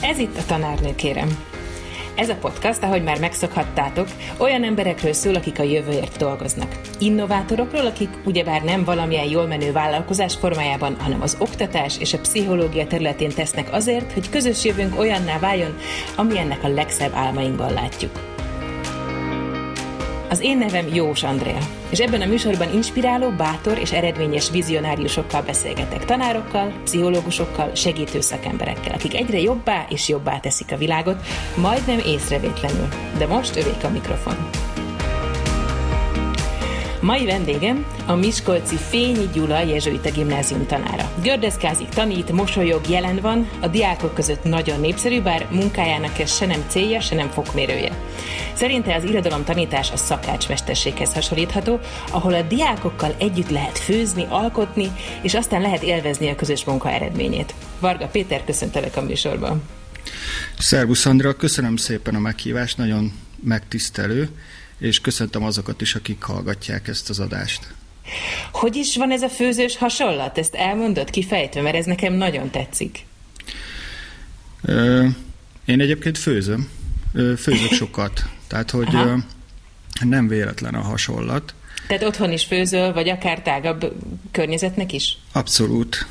Ez itt a tanárnő, kérem. Ez a podcast, ahogy már megszokhattátok, olyan emberekről szól, akik a jövőért dolgoznak. Innovátorokról, akik ugyebár nem valamilyen jól menő vállalkozás formájában, hanem az oktatás és a pszichológia területén tesznek azért, hogy közös jövőnk olyanná váljon, amilyennek a legszebb álmainkban látjuk. Az én nevem Jós Andrea, és ebben a műsorban inspiráló, bátor és eredményes vizionáriusokkal beszélgetek, tanárokkal, pszichológusokkal, segítő szakemberekkel, akik egyre jobbá és jobbá teszik a világot, majdnem észrevétlenül. De most övék a mikrofon. Mai vendégem a Miskolci Fényi Gyula Jezsuita Gimnázium tanára. Gördeszkázik, tanít, mosolyog, jelen van, a diákok között nagyon népszerű, bár munkájának ez se nem célja, se nem fokmérője. Szerinte az irodalom tanítás a szakácsmesterséghez hasonlítható, ahol a diákokkal együtt lehet főzni, alkotni, és aztán lehet élvezni a közös munka eredményét. Varga Péter, köszöntelek a műsorban. Szervusz Andra, köszönöm szépen a meghívást, nagyon megtisztelő és köszöntöm azokat is, akik hallgatják ezt az adást. Hogy is van ez a főzős hasonlat? Ezt elmondod kifejtve, mert ez nekem nagyon tetszik. Ö, én egyébként főzöm. Ö, főzök sokat. Tehát, hogy ö, nem véletlen a hasonlat. Tehát otthon is főzöl, vagy akár tágabb környezetnek is? Abszolút.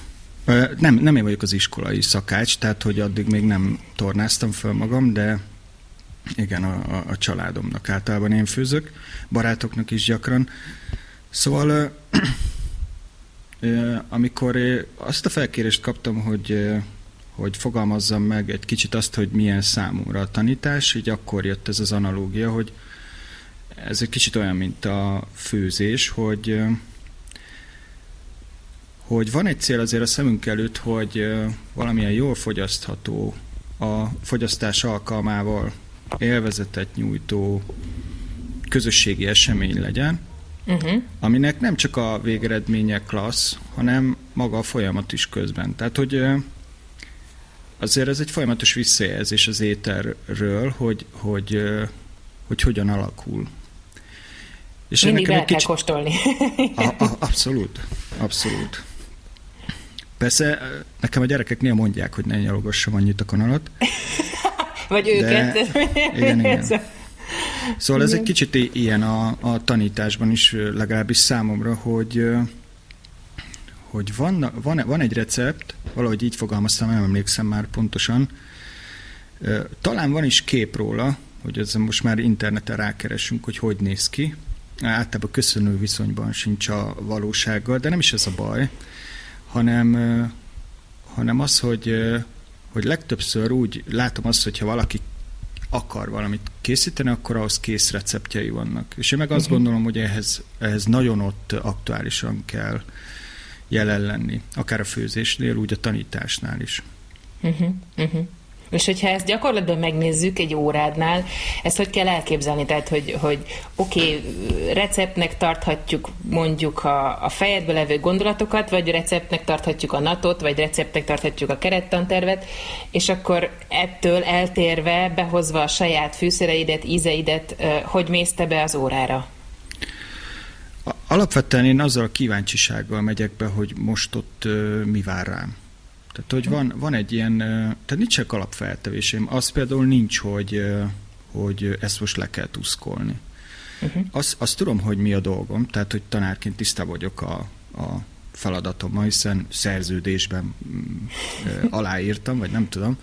Nem, nem én vagyok az iskolai szakács, tehát hogy addig még nem tornáztam föl magam, de igen, a, a családomnak általában én főzök, barátoknak is gyakran. Szóval amikor azt a felkérést kaptam, hogy, hogy fogalmazzam meg egy kicsit azt, hogy milyen számomra a tanítás, így akkor jött ez az analógia, hogy ez egy kicsit olyan, mint a főzés, hogy hogy van egy cél azért a szemünk előtt, hogy valamilyen jól fogyasztható a fogyasztás alkalmával élvezetet nyújtó közösségi esemény legyen, uh-huh. aminek nem csak a végeredménye klassz, hanem maga a folyamat is közben. Tehát, hogy azért ez egy folyamatos visszajelzés az éterről, hogy, hogy, hogy hogyan alakul. És Mindig el kell kóstolni. a, a, abszolút, abszolút. Persze nekem a gyerekek néha mondják, hogy ne nyalogassam annyit a kanalat. Vagy őket. De, igen, igen. Szóval ez egy kicsit ilyen a, a tanításban is, legalábbis számomra, hogy hogy van, van, van egy recept, valahogy így fogalmaztam, nem emlékszem már pontosan, talán van is kép róla, hogy ezzel most már interneten rákeresünk, hogy hogy néz ki. Általában köszönő viszonyban sincs a valósággal, de nem is ez a baj, hanem, hanem az, hogy hogy legtöbbször úgy látom azt, hogyha valaki akar valamit készíteni, akkor ahhoz kész receptjei vannak. És én meg azt uh-huh. gondolom, hogy ehhez, ehhez nagyon ott aktuálisan kell jelen lenni. Akár a főzésnél, úgy a tanításnál is. Uh-huh. Uh-huh. És hogyha ezt gyakorlatban megnézzük egy órádnál, ezt hogy kell elképzelni? Tehát, hogy, hogy oké, okay, receptnek tarthatjuk mondjuk a, a fejedbe levő gondolatokat, vagy receptnek tarthatjuk a natot, vagy receptnek tarthatjuk a kerettantervet, és akkor ettől eltérve, behozva a saját fűszereidet, ízeidet, hogy mész te be az órára? Alapvetően én azzal a kíváncsisággal megyek be, hogy most ott mi vár rám. Tehát, hogy van, van egy ilyen, tehát nincsenek alapfeltevésém. Az például nincs, hogy, hogy ezt most le kell tuszkolni. Uh-huh. Azt, azt tudom, hogy mi a dolgom, tehát, hogy tanárként tiszta vagyok a, a feladatommal, hiszen szerződésben mm, aláírtam, vagy nem tudom.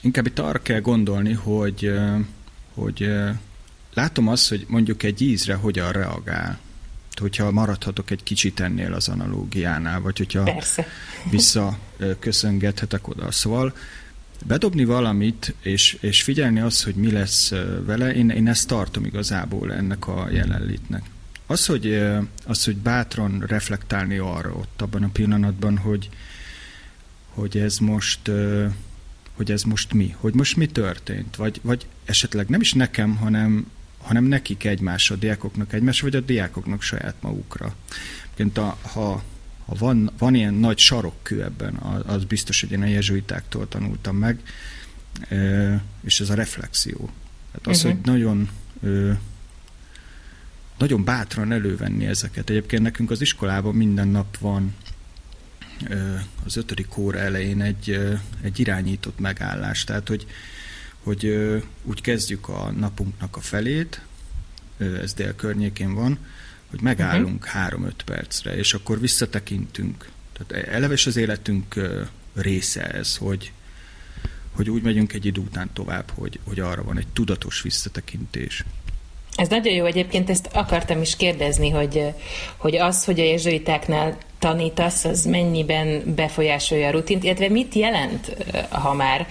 Inkább itt arra kell gondolni, hogy, hogy látom azt, hogy mondjuk egy ízre hogyan reagál hogyha maradhatok egy kicsit ennél az analógiánál, vagy hogyha Persze. visszaköszöngethetek oda. Szóval bedobni valamit, és, és figyelni azt, hogy mi lesz vele, én, én ezt tartom igazából ennek a jelenlétnek. Az, hogy, az, hogy bátran reflektálni arra ott abban a pillanatban, hogy, hogy ez most hogy ez most mi, hogy most mi történt, vagy, vagy esetleg nem is nekem, hanem hanem nekik egymásra, a diákoknak egymásra, vagy a diákoknak saját magukra. Mert a, ha, ha van, van ilyen nagy sarokkő ebben, az biztos, hogy én a jezsuitáktól tanultam meg, és ez a reflexió. Tehát az, uh-huh. hogy nagyon nagyon bátran elővenni ezeket. Egyébként nekünk az iskolában minden nap van az ötödik óra elején egy, egy irányított megállás. Tehát, hogy, hogy úgy kezdjük a napunknak a felét, ez dél környékén van, hogy megállunk uh-huh. három-öt percre, és akkor visszatekintünk. Tehát eleve az életünk része ez, hogy, hogy úgy megyünk egy idő után tovább, hogy, hogy arra van egy tudatos visszatekintés. Ez nagyon jó, egyébként ezt akartam is kérdezni, hogy, hogy az, hogy a jezsuitáknál tanítasz, az mennyiben befolyásolja a rutint, illetve mit jelent, ha már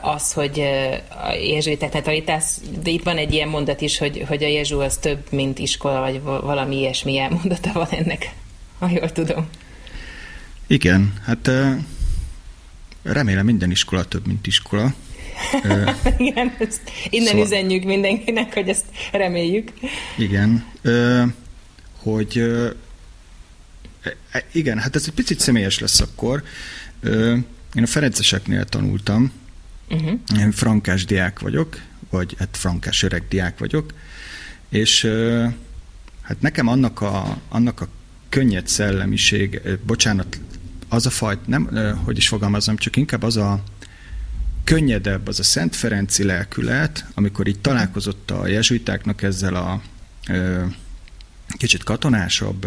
az, hogy a jezsuitáknál tanítasz, de itt van egy ilyen mondat is, hogy, hogy a jezsu az több, mint iskola, vagy valami ilyesmi elmondata van ennek, ha jól tudom. Igen, hát remélem minden iskola több, mint iskola. Igen, ezt innen szóval, üzenjük mindenkinek, hogy ezt reméljük. Igen, hogy igen, hát ez egy picit személyes lesz akkor. Én a Ferenceseknél tanultam, uh-huh. én frankás diák vagyok, vagy hát frankás öreg diák vagyok, és hát nekem annak a, annak a könnyed szellemiség, bocsánat, az a fajt, nem, hogy is fogalmazom, csak inkább az a könnyedebb, az a Szent Ferenci lelkület, amikor így találkozott a jezsuitáknak ezzel a kicsit katonásabb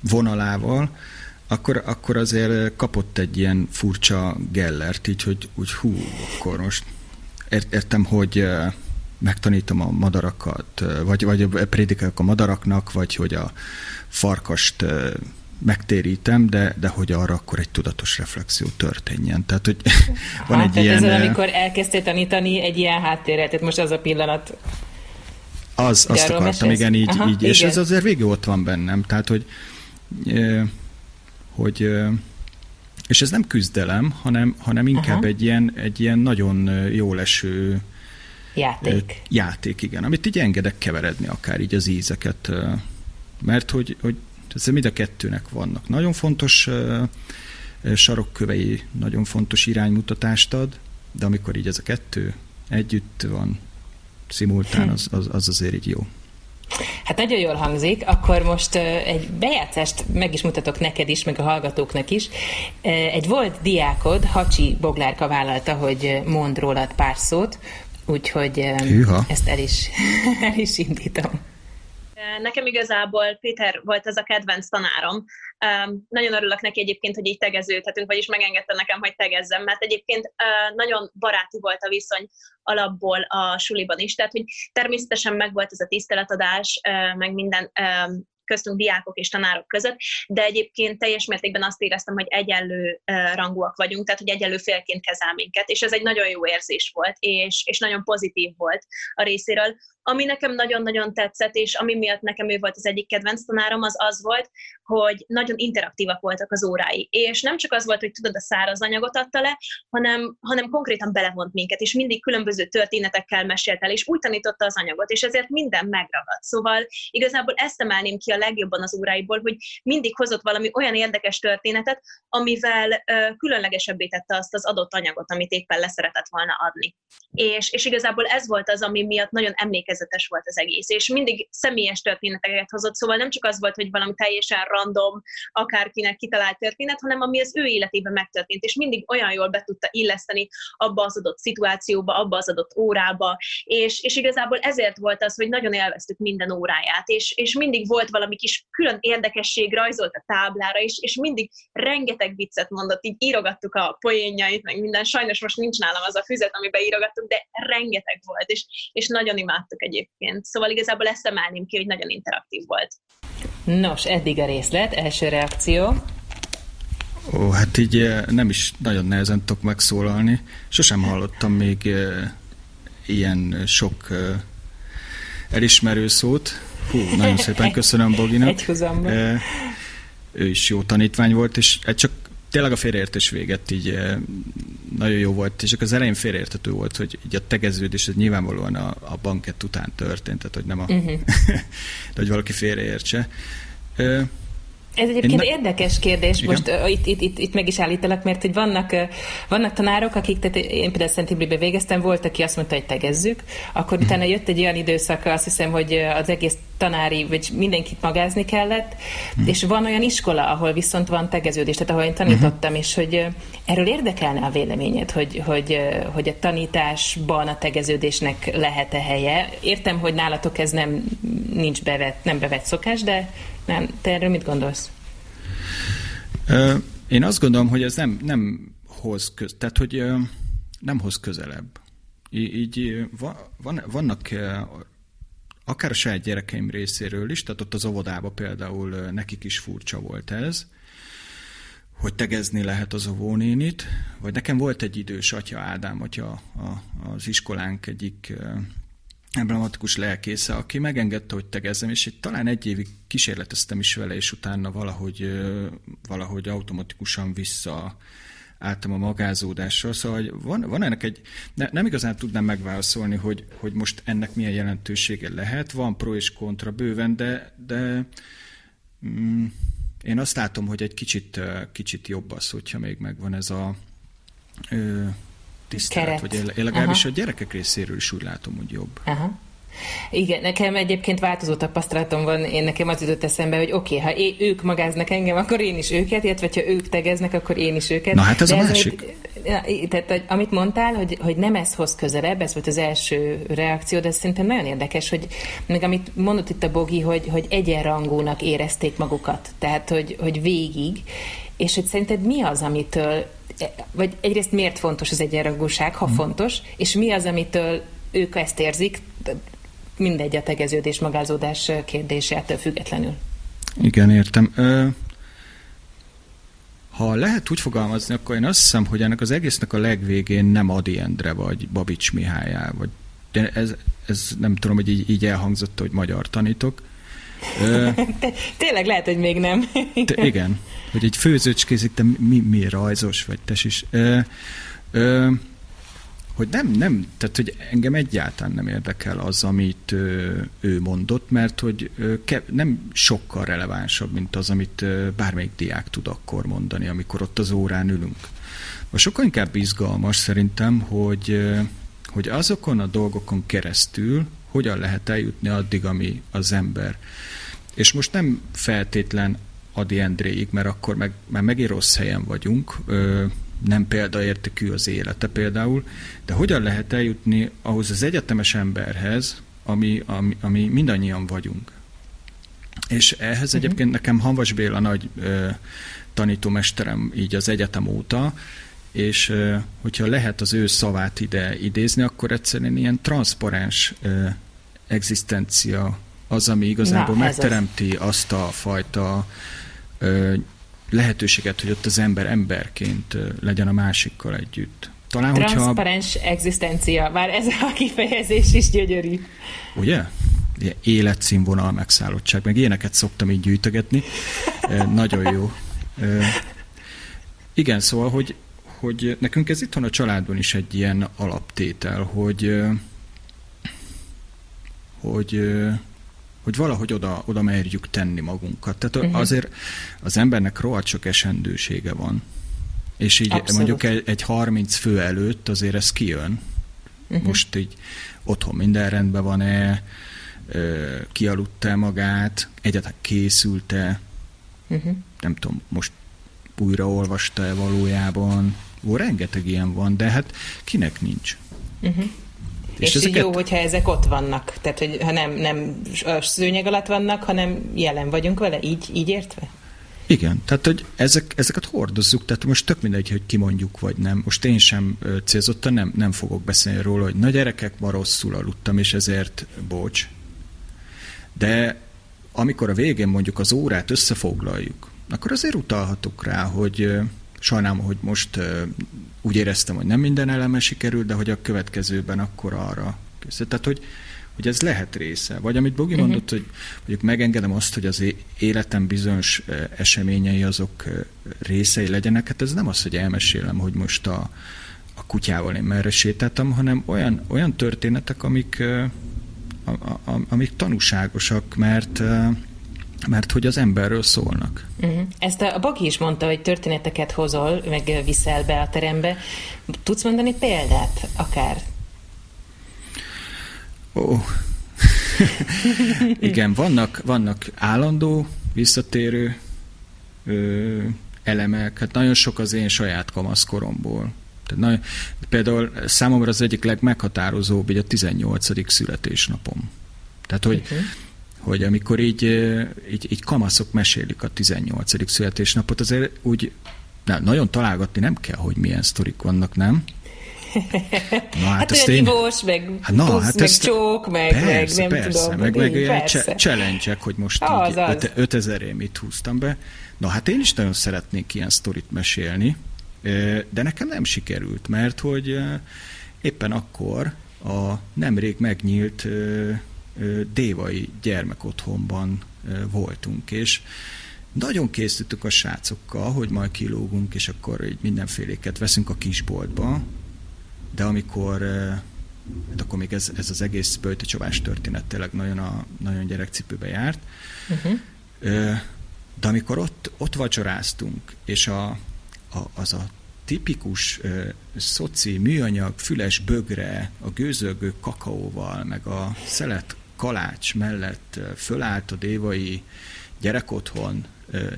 vonalával, akkor, akkor azért kapott egy ilyen furcsa gellert, így, hogy úgy hú, akkor most értem, hogy megtanítom a madarakat, vagy, vagy prédikálok a madaraknak, vagy hogy a farkast megtérítem, de, de hogy arra akkor egy tudatos reflexió történjen. Tehát, hogy van hát, egy tehát ilyen... Ez amikor elkezdtél tanítani egy ilyen háttérrel, tehát most az a pillanat... Az, azt akartam, mesélsz? igen, így, Aha, így igen. és ez azért végig ott van bennem. Tehát, hogy, hogy és ez nem küzdelem, hanem, hanem inkább Aha. egy ilyen, egy ilyen nagyon jó leső játék. Játék, igen, amit így engedek keveredni akár így az ízeket, mert hogy, hogy ez mind a kettőnek vannak. Nagyon fontos sarokkövei, nagyon fontos iránymutatást ad, de amikor így ez a kettő együtt van, szimultán, az, az, az azért így jó. Hát nagyon jól hangzik, akkor most egy bejátszást meg is mutatok neked is, meg a hallgatóknak is. Egy volt diákod, Hacsi Boglárka vállalta, hogy mond rólad pár szót, úgyhogy Hűha. ezt el is, el is indítom. Nekem igazából Péter volt ez a kedvenc tanárom. Nagyon örülök neki egyébként, hogy így tegeződhetünk, vagyis megengedte nekem, hogy tegezzem, mert egyébként nagyon baráti volt a viszony alapból a suliban is, tehát hogy természetesen megvolt ez a tiszteletadás, meg minden köztünk diákok és tanárok között, de egyébként teljes mértékben azt éreztem, hogy egyenlő rangúak vagyunk, tehát hogy egyenlő félként kezel minket, és ez egy nagyon jó érzés volt, és, és nagyon pozitív volt a részéről. Ami nekem nagyon-nagyon tetszett, és ami miatt nekem ő volt az egyik kedvenc tanárom, az az volt, hogy nagyon interaktívak voltak az órái. És nem csak az volt, hogy tudod, a száraz anyagot adta le, hanem, hanem konkrétan belevont minket, és mindig különböző történetekkel mesélt el, és úgy tanította az anyagot, és ezért minden megragad. Szóval igazából ezt emelném ki a legjobban az óráiból, hogy mindig hozott valami olyan érdekes történetet, amivel uh, különlegesebbé tette azt az adott anyagot, amit éppen leszeretett volna adni. És, és igazából ez volt az, ami miatt nagyon emlékezetes volt az egész, és mindig személyes történeteket hozott, szóval nem csak az volt, hogy valami teljesen random, akárkinek kitalált történet, hanem ami az ő életében megtörtént, és mindig olyan jól be tudta illeszteni abba az adott szituációba, abba az adott órába, és, és igazából ezért volt az, hogy nagyon élveztük minden óráját, és, és mindig volt valami kis külön érdekesség, rajzolt a táblára, és, és mindig rengeteg viccet mondott, így írogattuk a poénjait, meg minden, sajnos most nincs nálam az a füzet, amiben írogattuk, de rengeteg volt, és, és nagyon imádtuk egyébként. Szóval igazából ezt emelném ki, hogy nagyon interaktív volt. Nos, eddig a részlet, első reakció. Ó, hát így eh, nem is nagyon nehezen tudok megszólalni. Sosem hallottam még eh, ilyen sok eh, elismerő szót. Hú, nagyon szépen köszönöm Boginak. Egy Ő is jó tanítvány volt, és csak tényleg a félreértés véget így nagyon jó volt, és csak az elején félreértető volt, hogy így a tegeződés ez nyilvánvalóan a, a bankett után történt, tehát hogy nem a, uh-huh. de hogy valaki félreértse. Ez egyébként na... érdekes kérdés, Igen? most uh, itt, itt, itt, itt meg is állítalak, mert hogy vannak, uh, vannak tanárok, akik, tehát én például Szent végeztem, volt, aki azt mondta, hogy tegezzük, akkor uh-huh. utána jött egy olyan időszak, azt hiszem, hogy az egész tanári, vagy mindenkit magázni kellett, uh-huh. és van olyan iskola, ahol viszont van tegeződés, tehát ahol én tanítottam, uh-huh. és hogy erről érdekelne a véleményed, hogy, hogy, hogy a tanításban a tegeződésnek lehet-e helye. Értem, hogy nálatok ez nem nincs bevett, nem bevett szokás, de nem, te erről mit gondolsz? Én azt gondolom, hogy ez nem, nem hoz köz, tehát hogy nem hoz közelebb. Így, így van, vannak akár a saját gyerekeim részéről is, tehát ott az óvodába például nekik is furcsa volt ez, hogy tegezni lehet az óvónénit, vagy nekem volt egy idős atya Ádám, atya a, az iskolánk egyik emblematikus lelkésze, aki megengedte, hogy tegezzem, és egy, talán egy évig kísérleteztem is vele, és utána valahogy, valahogy automatikusan vissza álltam a magázódással, szóval van, van ennek egy, ne, nem igazán tudnám megválaszolni, hogy, hogy most ennek milyen jelentősége lehet, van pro és kontra bőven, de, de mm, én azt látom, hogy egy kicsit, kicsit jobb az, hogyha még megvan ez a ö, tisztelet, vagy én legalábbis Aha. a gyerekek részéről is úgy látom, hogy jobb. Aha. Igen, nekem egyébként változó tapasztalatom van, én nekem az jutott eszembe, hogy oké, okay, ha é, ők magáznak engem, akkor én is őket, illetve ha ők tegeznek, akkor én is őket. Na hát ez De a ez másik. Amit, tehát amit mondtál, hogy, hogy nem ez hoz közelebb, ez volt az első reakció, de szerintem nagyon érdekes, hogy még amit mondott itt a Bogi, hogy, hogy egyenrangúnak érezték magukat, tehát hogy, hogy végig, és hogy szerinted mi az, amitől vagy egyrészt miért fontos az egyenrangúság, ha hmm. fontos, és mi az, amitől ők ezt érzik, mindegy a tegeződés, magázódás kérdésétől függetlenül. Igen, értem. Ha lehet úgy fogalmazni, akkor én azt hiszem, hogy ennek az egésznek a legvégén nem Adi Endre vagy Babics Mihályá, vagy de ez, ez nem tudom, hogy így, így elhangzott, hogy magyar tanítok. Tényleg lehet, hogy még nem. te, igen, hogy egy főzőcskézik, te mi, mi rajzos vagy, te is. Ö, ö, hogy nem, nem, tehát hogy engem egyáltalán nem érdekel az, amit ő, ő mondott, mert hogy ke, nem sokkal relevánsabb, mint az, amit bármelyik diák tud akkor mondani, amikor ott az órán ülünk. A sokkal inkább izgalmas szerintem, hogy, hogy azokon a dolgokon keresztül hogyan lehet eljutni addig, ami az ember. És most nem feltétlen Adi Endréig, mert akkor meg, már megint rossz helyen vagyunk, nem példaértékű az élete például, de hogyan lehet eljutni ahhoz az egyetemes emberhez, ami, ami, ami mindannyian vagyunk. És ehhez uh-huh. egyébként nekem Havas Béla nagy ö, tanítómesterem így az egyetem óta, és ö, hogyha lehet az ő szavát ide idézni, akkor egyszerűen ilyen transzparens ö, egzisztencia az, ami igazából Na, megteremti az. azt a fajta ö, lehetőséget, hogy ott az ember emberként legyen a másikkal együtt. Talán, Transzparens hogyha... egzisztencia, bár ez a kifejezés is gyönyörű. Ugye? Életszínvonal, megszállottság, meg ilyeneket szoktam így gyűjtögetni. Nagyon jó. Igen, szóval, hogy, hogy nekünk ez itt van a családban is egy ilyen alaptétel, hogy hogy hogy valahogy oda, oda merjük tenni magunkat. Tehát uh-huh. azért az embernek rohadt sok esendősége van. És így Abszolút. mondjuk egy, egy 30 fő előtt azért ez kijön. Uh-huh. Most így otthon minden rendben van-e, kialudta magát, egyáltalán készült-e, uh-huh. nem tudom, most újra olvasta-e valójában. Ó, rengeteg ilyen van, de hát kinek nincs. Uh-huh. És, és ezeket... jó, hogyha ezek ott vannak, tehát hogy ha nem, nem a szőnyeg alatt vannak, hanem jelen vagyunk vele, így, így értve? Igen, tehát hogy ezek, ezeket hordozzuk, tehát most tök mindegy, hogy kimondjuk vagy nem. Most én sem célzottan nem, nem fogok beszélni róla, hogy na gyerekek, ma rosszul aludtam, és ezért bocs. De amikor a végén mondjuk az órát összefoglaljuk, akkor azért utalhatok rá, hogy sajnálom, hogy most úgy éreztem, hogy nem minden eleme sikerült, de hogy a következőben akkor arra készült. Tehát, hogy, hogy ez lehet része. Vagy amit Bogi uh-huh. mondott, hogy mondjuk megengedem azt, hogy az életem bizonyos eseményei azok részei legyenek, hát ez nem az, hogy elmesélem, hogy most a, a kutyával én merre sétáltam, hanem olyan, olyan történetek, amik, a, a, amik tanúságosak, mert mert hogy az emberről szólnak. Uh-huh. Ezt a Baki is mondta, hogy történeteket hozol, meg viszel be a terembe. Tudsz mondani példát, akár? Ó. Igen, vannak, vannak állandó, visszatérő ö, elemek, hát nagyon sok az én saját kamaszkoromból. Tehát nagyon, például számomra az egyik legmeghatározóbb így a 18. születésnapom. Tehát, hogy, uh-huh. Hogy amikor így, így, így kamaszok mesélik a 18. születésnapot, azért úgy na, nagyon találgatni nem kell, hogy milyen sztorik vannak, nem? Na, hát, hát olyan én... ivós, meg hát, na, pusz, hát meg ezt... csók, meg, persze, meg nem persze, tudom. Meg, meg persze. challenge hogy most az, így az. 5000 én mit húztam be. Na hát én is nagyon szeretnék ilyen sztorit mesélni, de nekem nem sikerült, mert hogy éppen akkor a nemrég megnyílt dévai gyermekotthonban voltunk, és nagyon készültük a srácokkal, hogy majd kilógunk, és akkor így mindenféléket veszünk a kisboltba, de amikor hát akkor még ez, ez az egész böjtöcsovás történet tényleg nagyon, a, nagyon gyerekcipőbe járt, uh-huh. de amikor ott, ott vacsoráztunk, és a, a, az a tipikus uh, szoci műanyag füles bögre a gőzölgő kakaóval, meg a szelet kalács mellett fölállt a dévai gyerekotthon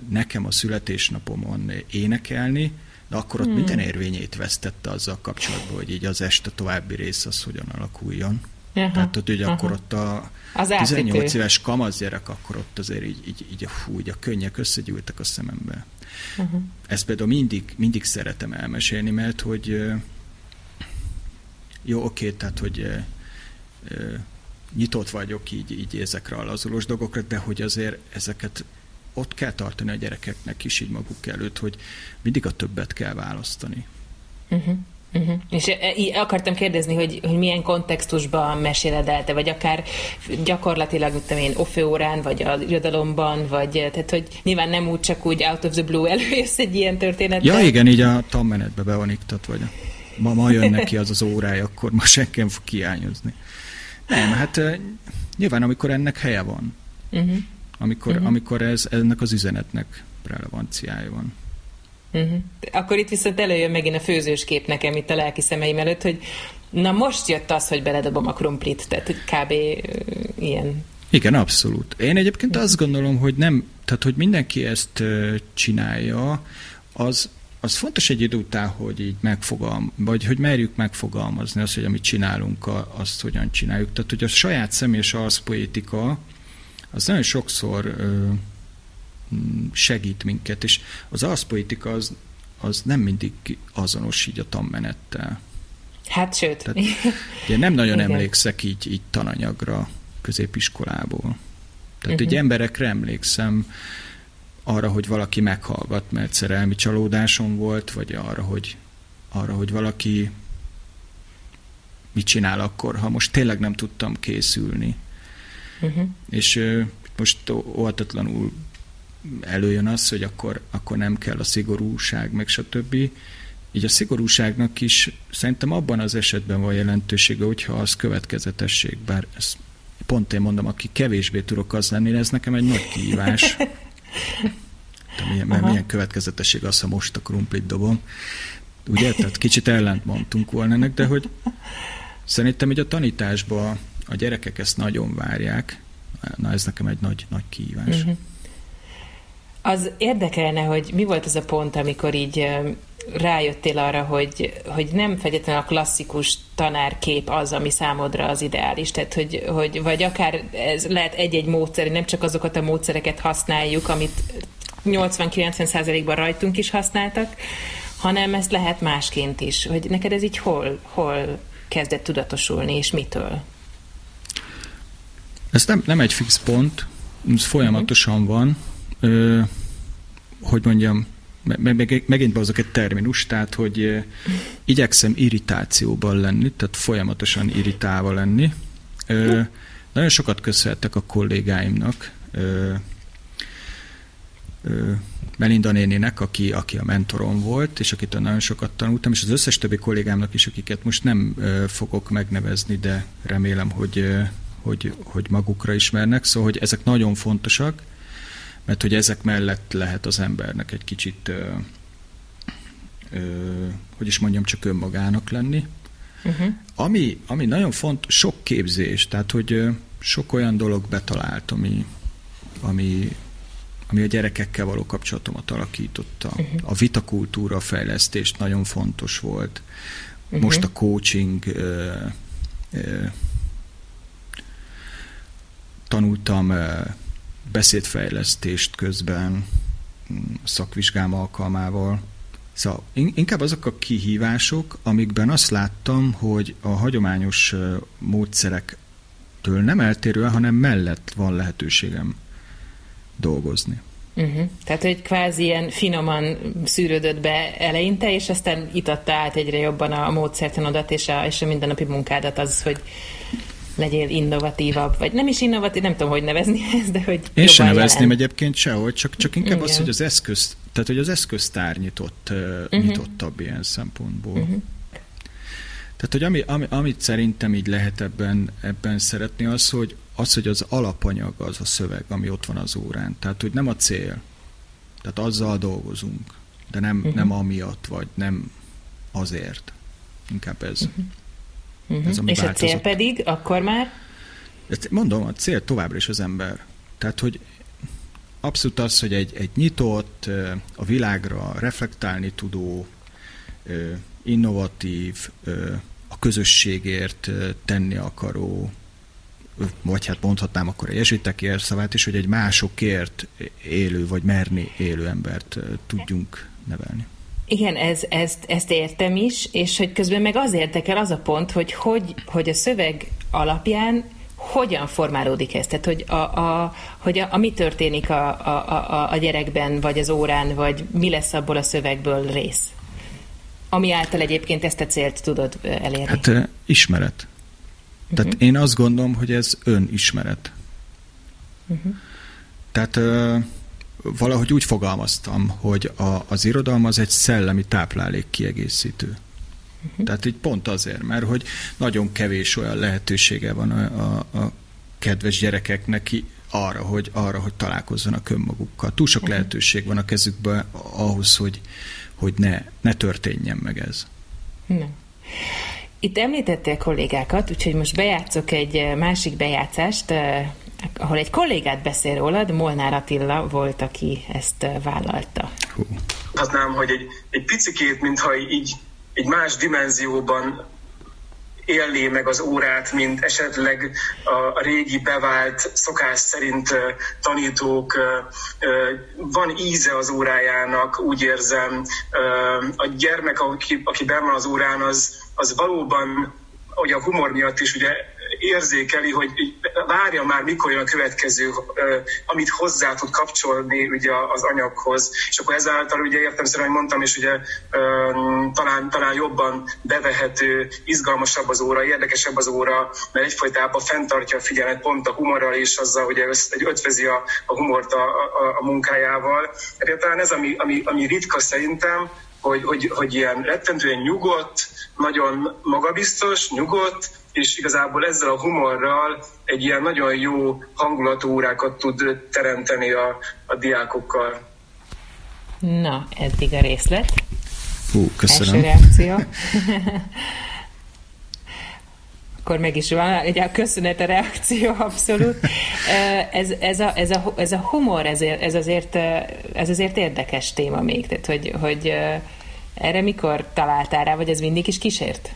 nekem a születésnapomon énekelni, de akkor ott hmm. minden érvényét vesztette azzal kapcsolatban, hogy így az este további rész az hogyan alakuljon. Aha, Tehát ott ugye aha. akkor ott a az 18 átítő. éves kamasz gyerek, akkor ott azért így, így, így, fú, így a könnyek összegyűltek a szemembe. Uh-huh. Ezt például mindig, mindig szeretem elmesélni, mert hogy jó, oké, tehát hogy nyitott vagyok így, így ezekre a lazulós dolgokra, de hogy azért ezeket ott kell tartani a gyerekeknek is így maguk előtt, hogy mindig a többet kell választani. Uh-huh. Uh-huh. És e, akartam kérdezni, hogy, hogy milyen kontextusban meséled el te, vagy akár gyakorlatilag, mint én, ofőórán, vagy a irodalomban, vagy tehát, hogy nyilván nem úgy csak úgy out of the blue előjössz egy ilyen történet. Ja, igen, így a tanmenetbe be van iktat, vagy ma, ma jön neki az az órája, akkor ma senki nem fog kiányozni. Nem, hát nyilván amikor ennek helye van. Uh-huh amikor, uh-huh. amikor ez, ennek az üzenetnek relevanciája van. Uh-huh. Akkor itt viszont előjön megint a főzős kép nekem itt a lelki szemeim előtt, hogy na most jött az, hogy beledobom a krumplit, tehát hogy kb. Ilyen. Igen, abszolút. Én egyébként azt gondolom, hogy nem, tehát hogy mindenki ezt csinálja, az, az fontos egy idő után, hogy így megfogalm, vagy hogy merjük megfogalmazni azt, hogy amit csinálunk, azt hogyan csináljuk. Tehát, hogy a saját személyes arszpoétika, az nagyon sokszor ö, segít minket, és az arszpolitika az, az nem mindig azonos így a tanmenettel. Hát sőt. Tehát, ugye nem nagyon Igen. emlékszek így, így tananyagra középiskolából. Tehát uh-huh. így emberekre emlékszem, arra, hogy valaki meghallgat, mert szerelmi csalódásom volt, vagy arra, hogy, arra, hogy valaki mit csinál akkor, ha most tényleg nem tudtam készülni. Uh-huh. És most óhatatlanul előjön az, hogy akkor, akkor nem kell a szigorúság, meg stb. Így a szigorúságnak is szerintem abban az esetben van jelentősége, hogyha az következetesség, bár ez pont én mondom, aki kevésbé tudok az lenni, ez nekem egy nagy kihívás. De milyen, mert milyen következetesség az, ha most a krumplit dobom. Ugye? Tehát kicsit ellent mondtunk volna ennek, de hogy szerintem így a tanításban a gyerekek ezt nagyon várják, na ez nekem egy nagy, nagy kihívás. Uh-huh. Az érdekelne, hogy mi volt az a pont, amikor így rájöttél arra, hogy, hogy nem feltétlenül a klasszikus tanárkép az, ami számodra az ideális, tehát hogy, hogy vagy akár ez lehet egy-egy módszer, nem csak azokat a módszereket használjuk, amit 80-90%-ban rajtunk is használtak, hanem ezt lehet másként is. Hogy neked ez így hol, hol kezdett tudatosulni, és mitől? Ez nem, nem egy fix pont, ez folyamatosan van. Ö, hogy mondjam, meg, meg, megint behozok egy terminus, tehát hogy igyekszem irritációban lenni, tehát folyamatosan irritálva lenni. Ö, nagyon sokat köszönhetek a kollégáimnak, ö, ö, Melinda néninek, aki, aki a mentorom volt, és akitől nagyon sokat tanultam, és az összes többi kollégámnak is, akiket most nem ö, fogok megnevezni, de remélem, hogy ö, hogy, hogy magukra ismernek, szóval hogy ezek nagyon fontosak, mert hogy ezek mellett lehet az embernek egy kicsit, ö, ö, hogy is mondjam, csak önmagának lenni. Uh-huh. Ami, ami nagyon fontos, sok képzés, tehát hogy ö, sok olyan dolog betalált, ami, ami, ami a gyerekekkel való kapcsolatomat alakította. Uh-huh. A vitakultúra fejlesztés nagyon fontos volt. Uh-huh. Most a coaching ö, ö, tanultam ö, beszédfejlesztést közben szakvizsgám alkalmával. Szóval inkább azok a kihívások, amikben azt láttam, hogy a hagyományos módszerektől nem eltérően, hanem mellett van lehetőségem dolgozni. Uh-huh. Tehát, hogy kvázi ilyen finoman szűrődött be eleinte, és aztán itatta át egyre jobban a módszertanodat és a, és a mindennapi munkádat az, hogy legyél innovatívabb, vagy nem is innovatív, nem tudom, hogy nevezni ezt, de hogy Én sem nevezném jelen. egyébként sehogy, csak, csak inkább Igen. az, hogy az eszköz, tehát hogy az eszköztár nyitott, uh-huh. nyitottabb ilyen szempontból. Uh-huh. Tehát, hogy ami, ami, amit szerintem így lehet ebben, ebben szeretni, az hogy, az, hogy az alapanyag az a szöveg, ami ott van az órán. Tehát, hogy nem a cél. Tehát azzal dolgozunk, de nem, uh-huh. nem amiatt, vagy nem azért. Inkább ez. Uh-huh. Uh-huh. Ez, És változott. a cél pedig akkor már? Mondom, a cél továbbra is az ember. Tehát, hogy abszolút az, hogy egy, egy nyitott, a világra reflektálni tudó, innovatív, a közösségért tenni akaró, vagy hát mondhatnám akkor a jezsuitek szavát is, hogy egy másokért élő, vagy merni élő embert tudjunk nevelni. Igen, ez, ezt, ezt értem is, és hogy közben meg az érdekel az a pont, hogy, hogy, hogy a szöveg alapján hogyan formálódik ez? Tehát, hogy, a, a, hogy a, a mi történik a, a, a, a gyerekben, vagy az órán, vagy mi lesz abból a szövegből rész? Ami által egyébként ezt a célt tudod elérni. Hát ismeret. Tehát uh-huh. én azt gondolom, hogy ez önismeret. Uh-huh. Tehát valahogy úgy fogalmaztam, hogy a, az irodalom az egy szellemi táplálék kiegészítő. Uh-huh. Tehát így pont azért, mert hogy nagyon kevés olyan lehetősége van a, a, a kedves gyerekeknek arra, hogy, arra, hogy találkozzanak önmagukkal. Túl sok uh-huh. lehetőség van a kezükben ahhoz, hogy, hogy ne, ne történjen meg ez. Nem. Itt említettél kollégákat, úgyhogy most bejátszok egy másik bejátszást, ahol egy kollégát beszél rólad, Molnár Attila volt, aki ezt vállalta. Mondhatnám, hogy egy, egy picikét, mintha így egy más dimenzióban élné meg az órát, mint esetleg a, régi bevált szokás szerint tanítók. Van íze az órájának, úgy érzem. A gyermek, aki, aki benn van az órán, az, az valóban, hogy a humor miatt is ugye érzékeli, hogy várja már, mikor jön a következő, amit hozzá tud kapcsolni ugye az anyaghoz. És akkor ezáltal ugye értem hogy mondtam, és ugye talán, talán jobban bevehető, izgalmasabb az óra, érdekesebb az óra, mert egyfajtában fenntartja a figyelmet pont a humorral és azzal, hogy egy ötvezi a, a humort a, a, a munkájával. Egyébként talán ez, ami, ami, ami ritka szerintem, hogy, hogy, hogy ilyen rettentően nyugodt, nagyon magabiztos, nyugodt, és igazából ezzel a humorral egy ilyen nagyon jó hangulatú órákat tud teremteni a, a diákokkal. Na, eddig a részlet. Hú, köszönöm. Első reakció. Akkor meg is van, egy a köszönet a reakció, abszolút. Ez, ez, a, ez, a, ez a humor, ez, ez, azért, ez azért érdekes téma még, tehát hogy, hogy erre mikor találtál rá, vagy ez mindig is kísért?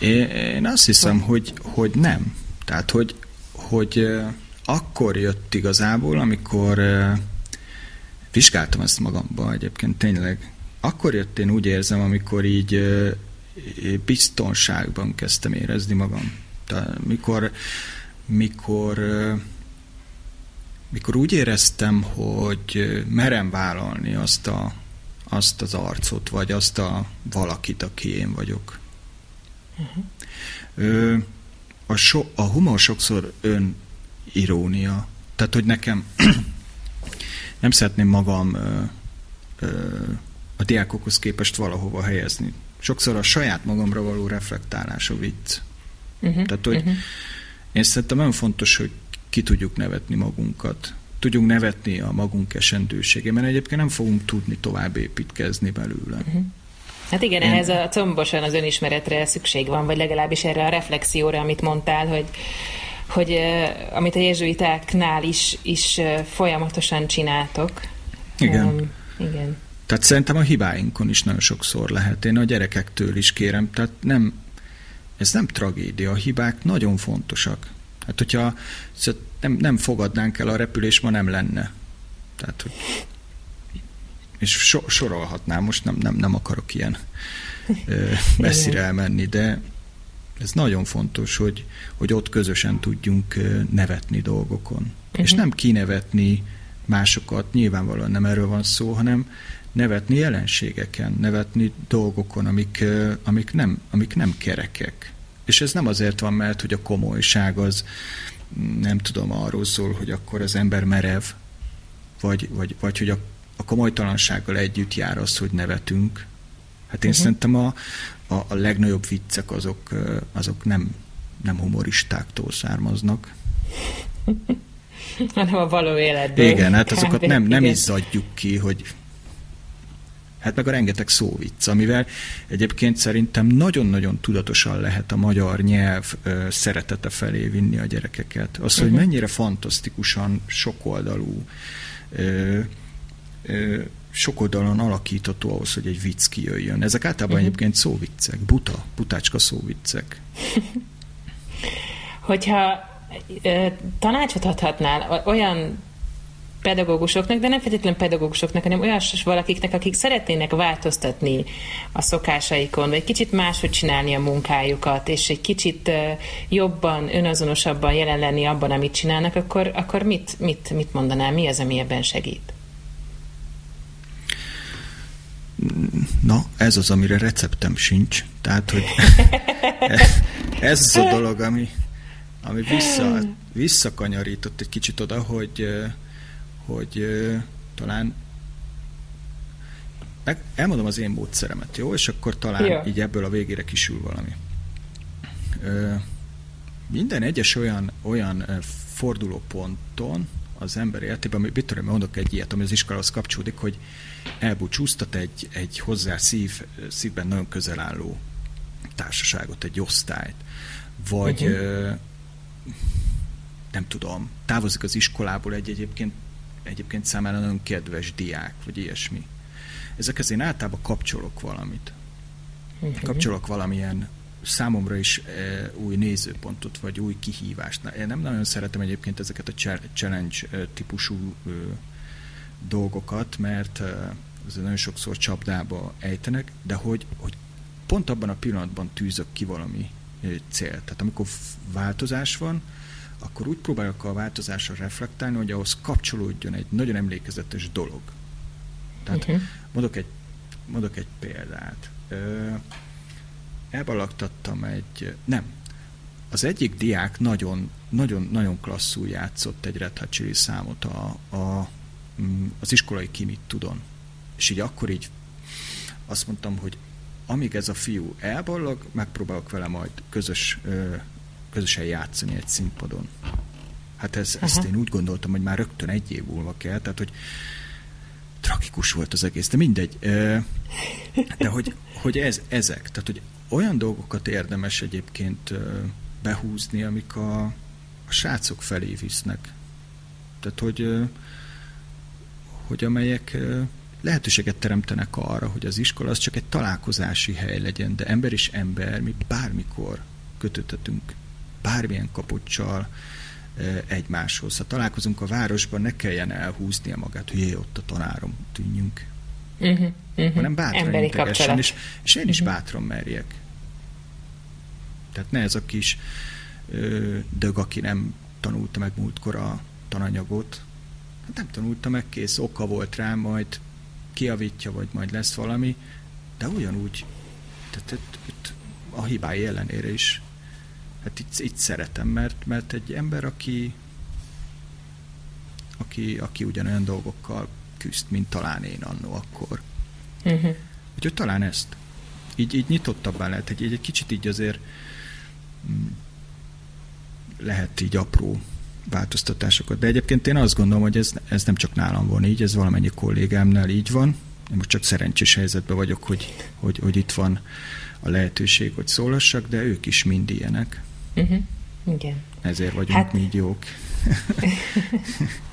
Én azt hiszem, hogy, hogy nem. Tehát, hogy, hogy akkor jött igazából, amikor vizsgáltam ezt magamba egyébként tényleg. Akkor jött én úgy érzem, amikor így biztonságban kezdtem érezni magam. Tehát mikor, mikor, mikor úgy éreztem, hogy merem vállalni azt, a, azt az arcot, vagy azt a valakit, aki én vagyok. Uh-huh. Ö, a, so, a humor sokszor ön irónia. Tehát, hogy nekem nem szeretném magam ö, ö, a diákokhoz képest valahova helyezni. Sokszor a saját magamra való reflektálás a vicc. Uh-huh. Tehát, hogy uh-huh. én szerintem nagyon fontos, hogy ki tudjuk nevetni magunkat. Tudjunk nevetni a magunk esendőségében, egyébként nem fogunk tudni tovább építkezni belőle. Uh-huh. Hát igen, Én... ehhez a combosan az önismeretre szükség van, vagy legalábbis erre a reflexióra, amit mondtál, hogy hogy amit a jezsuitáknál is, is folyamatosan csináltok. Igen. Um, igen. Tehát szerintem a hibáinkon is nagyon sokszor lehet. Én a gyerekektől is kérem, tehát nem, ez nem tragédia, a hibák nagyon fontosak. Hát hogyha nem, nem fogadnánk el a repülés, ma nem lenne. Tehát, hogy és so, sorolhatnám, most nem, nem, nem akarok ilyen ö, messzire elmenni, de ez nagyon fontos, hogy, hogy ott közösen tudjunk nevetni dolgokon. Uh-huh. És nem kinevetni másokat, nyilvánvalóan nem erről van szó, hanem nevetni jelenségeken, nevetni dolgokon, amik, amik, nem, amik nem kerekek. És ez nem azért van, mert hogy a komolyság az nem tudom, arról szól, hogy akkor az ember merev, vagy, vagy, vagy hogy a, a komolytalansággal együtt jár az, hogy nevetünk. Hát én uh-huh. szerintem a, a, a legnagyobb viccek azok, azok nem, nem humoristáktól származnak. hanem a való életből. Igen, hát azokat nem, nem izzadjuk ki, hogy Hát meg a rengeteg szóvicc, amivel egyébként szerintem nagyon-nagyon tudatosan lehet a magyar nyelv szeretete felé vinni a gyerekeket. Az, hogy uh-huh. mennyire fantasztikusan sokoldalú, ö, sokoldalon alakítható ahhoz, hogy egy vicc kijöjjön. Ezek általában uh-huh. egyébként szóviccek, buta, butácska szóviccek. Hogyha ö, tanácsot adhatnál olyan pedagógusoknak, de nem feltétlenül pedagógusoknak, hanem olyan valakiknek, akik szeretnének változtatni a szokásaikon, vagy kicsit máshogy csinálni a munkájukat, és egy kicsit jobban, önazonosabban jelen lenni abban, amit csinálnak, akkor, akkor mit, mit, mit mondanál, mi az, ami ebben segít? Na, ez az, amire receptem sincs. Tehát, hogy ez az a dolog, ami, ami vissza, visszakanyarított egy kicsit oda, hogy hogy talán meg elmondom az én módszeremet, jó? És akkor talán ja. így ebből a végére kisül valami. Ö, minden egyes olyan, olyan fordulóponton az ember életében, mit tudom, mondok egy ilyet, ami az iskolához kapcsolódik, hogy elbúcsúztat egy, egy hozzá szív, szívben nagyon közel álló társaságot, egy osztályt, vagy uh-huh. ö, nem tudom, távozik az iskolából egy egyébként egyébként számára nagyon kedves diák, vagy ilyesmi. Ezekhez én általában kapcsolok valamit. Uh-huh. Kapcsolok valamilyen számomra is e, új nézőpontot, vagy új kihívást. Én nem nagyon szeretem egyébként ezeket a challenge e, típusú e, dolgokat, mert e, ez nagyon sokszor csapdába ejtenek, de hogy, hogy pont abban a pillanatban tűzök ki valami célt. Tehát amikor változás van, akkor úgy próbálok a változásra reflektálni, hogy ahhoz kapcsolódjon egy nagyon emlékezetes dolog. Tehát uh-huh. mondok, egy, mondok egy példát. Ö, elbalagtattam egy... Nem. Az egyik diák nagyon, nagyon, nagyon klasszul játszott egy Red Hot Chili számot a, a, mm, az iskolai kimit tudon. És így akkor így azt mondtam, hogy amíg ez a fiú elballag, megpróbálok vele majd közös ö, közösen játszani egy színpadon. Hát ez, ezt én úgy gondoltam, hogy már rögtön egy év múlva kell, tehát hogy tragikus volt az egész, de mindegy. De hogy, hogy ez, ezek, tehát hogy olyan dolgokat érdemes egyébként behúzni, amik a, a srácok felé visznek. Tehát, hogy, hogy amelyek lehetőséget teremtenek arra, hogy az iskola az csak egy találkozási hely legyen, de ember és ember, mi bármikor kötöttetünk bármilyen kapuccsal egymáshoz. Ha találkozunk a városban, ne kelljen elhúznia magát, hogy jé, ott a tanárom, tűnjünk. Uh-huh, uh-huh. Hanem bátran Emberi integessen, és, és én is uh-huh. bátran merjek. Tehát ne ez a kis ö, dög, aki nem tanulta meg múltkor a tananyagot. Hát nem tanulta meg, kész, oka volt rá, majd kiavítja, vagy majd lesz valami, de ugyanúgy tehát, a hibái ellenére is hát itt, itt szeretem, mert, mert egy ember, aki, aki, aki ugyanolyan dolgokkal küzd, mint talán én annó akkor. Uh-huh. Úgyhogy talán ezt. Így, így nyitottabbá lehet, egy, egy kicsit így azért mm, lehet így apró változtatásokat. De egyébként én azt gondolom, hogy ez, ez nem csak nálam van így, ez valamennyi kollégámnál így van. Én most csak szerencsés helyzetben vagyok, hogy, hogy, hogy itt van a lehetőség, hogy szólassak, de ők is mind ilyenek. Uh-huh. Igen. Ezért vagyunk hát... mi jók.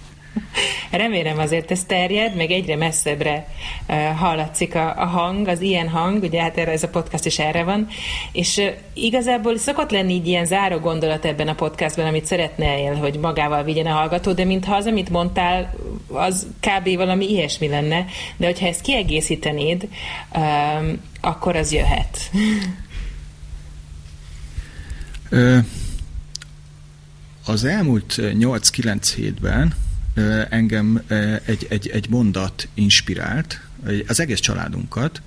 Remélem azért ez terjed, meg egyre messzebbre uh, hallatszik a, a hang, az ilyen hang, ugye hát erre ez a podcast is erre van, és uh, igazából szokott lenni így ilyen záró gondolat ebben a podcastban, amit szeretnél, hogy magával vigyen a hallgató, de mintha az, amit mondtál, az kb. valami ilyesmi lenne, de hogyha ezt kiegészítenéd, um, akkor az jöhet. Az elmúlt 8-9 hétben engem egy, egy, egy mondat inspirált, az egész családunkat,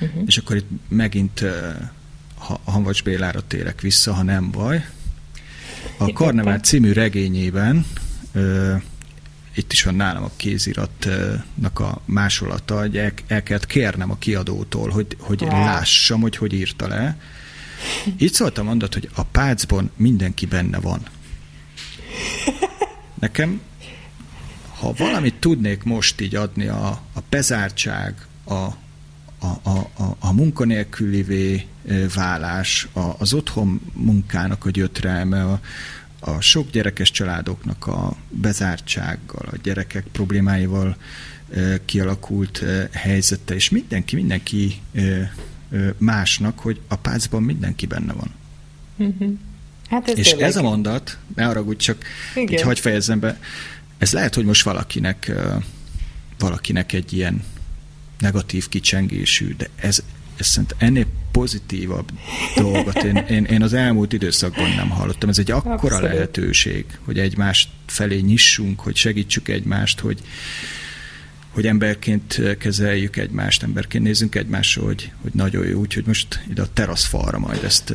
uh-huh. és akkor itt megint ha, Hanvacs Bélára térek vissza, ha nem baj. A Karnevál című regényében itt is van nálam a kéziratnak a másolata, hogy el, el kellett kérnem a kiadótól, hogy, hogy lássam, hogy hogy írta le. Így szólt a mondat, hogy a pácban mindenki benne van. Nekem ha valamit tudnék most így adni a, a bezártság, a, a, a, a, a munkanélkülivé válás, a, az otthon munkának a gyötrelme, a, a sok gyerekes családoknak a bezártsággal, a gyerekek problémáival kialakult helyzete, és mindenki, mindenki másnak, hogy a pácban mindenki benne van. Mm-hmm. Hát ez és ez a mondat, ne arra csak Igen. így hagyj fejezzem be, ez lehet, hogy most valakinek, valakinek egy ilyen negatív kicsengésű, de ez, ez szerint ennél pozitívabb dolgot én, én, én az elmúlt időszakban nem hallottam. Ez egy akkora Abszolút. lehetőség, hogy egymást felé nyissunk, hogy segítsük egymást, hogy, hogy emberként kezeljük egymást, emberként nézzünk egymásra, hogy, hogy nagyon jó. Úgyhogy most ide a teraszfalra majd ezt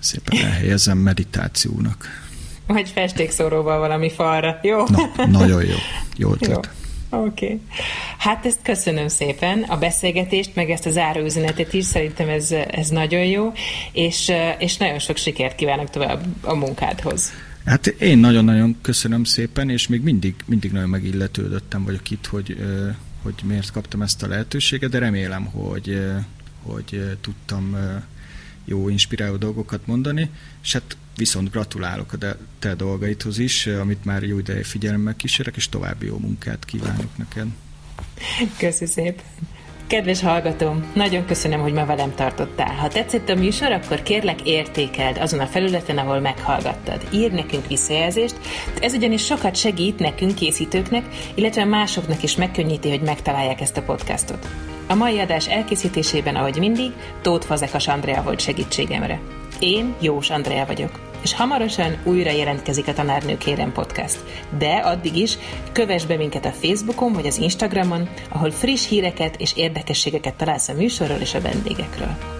szépen elhelyezem meditációnak. Vagy festékszóróval valami falra, jó? Na, nagyon jó. Jó ötlet. Oké. Okay. Hát ezt köszönöm szépen, a beszélgetést, meg ezt az áraüzenetet is, szerintem ez, ez nagyon jó, és, és nagyon sok sikert kívánok tovább a munkádhoz. Hát én nagyon-nagyon köszönöm szépen, és még mindig, mindig nagyon megilletődöttem vagyok itt, hogy, hogy miért kaptam ezt a lehetőséget, de remélem, hogy, hogy tudtam jó, inspiráló dolgokat mondani, és hát viszont gratulálok a te dolgaithoz is, amit már jó ideje figyelemmel kísérek, és további jó munkát kívánok neked. Köszi szépen! Kedves hallgatóm, nagyon köszönöm, hogy ma velem tartottál. Ha tetszett a műsor, akkor kérlek értékeld azon a felületen, ahol meghallgattad. Ír nekünk visszajelzést, ez ugyanis sokat segít nekünk készítőknek, illetve másoknak is megkönnyíti, hogy megtalálják ezt a podcastot. A mai adás elkészítésében, ahogy mindig, Tóth Fazekas Andrea volt segítségemre. Én Jós Andrea vagyok és hamarosan újra jelentkezik a Tanárnő Kérem Podcast. De addig is kövess be minket a Facebookon vagy az Instagramon, ahol friss híreket és érdekességeket találsz a műsorról és a vendégekről.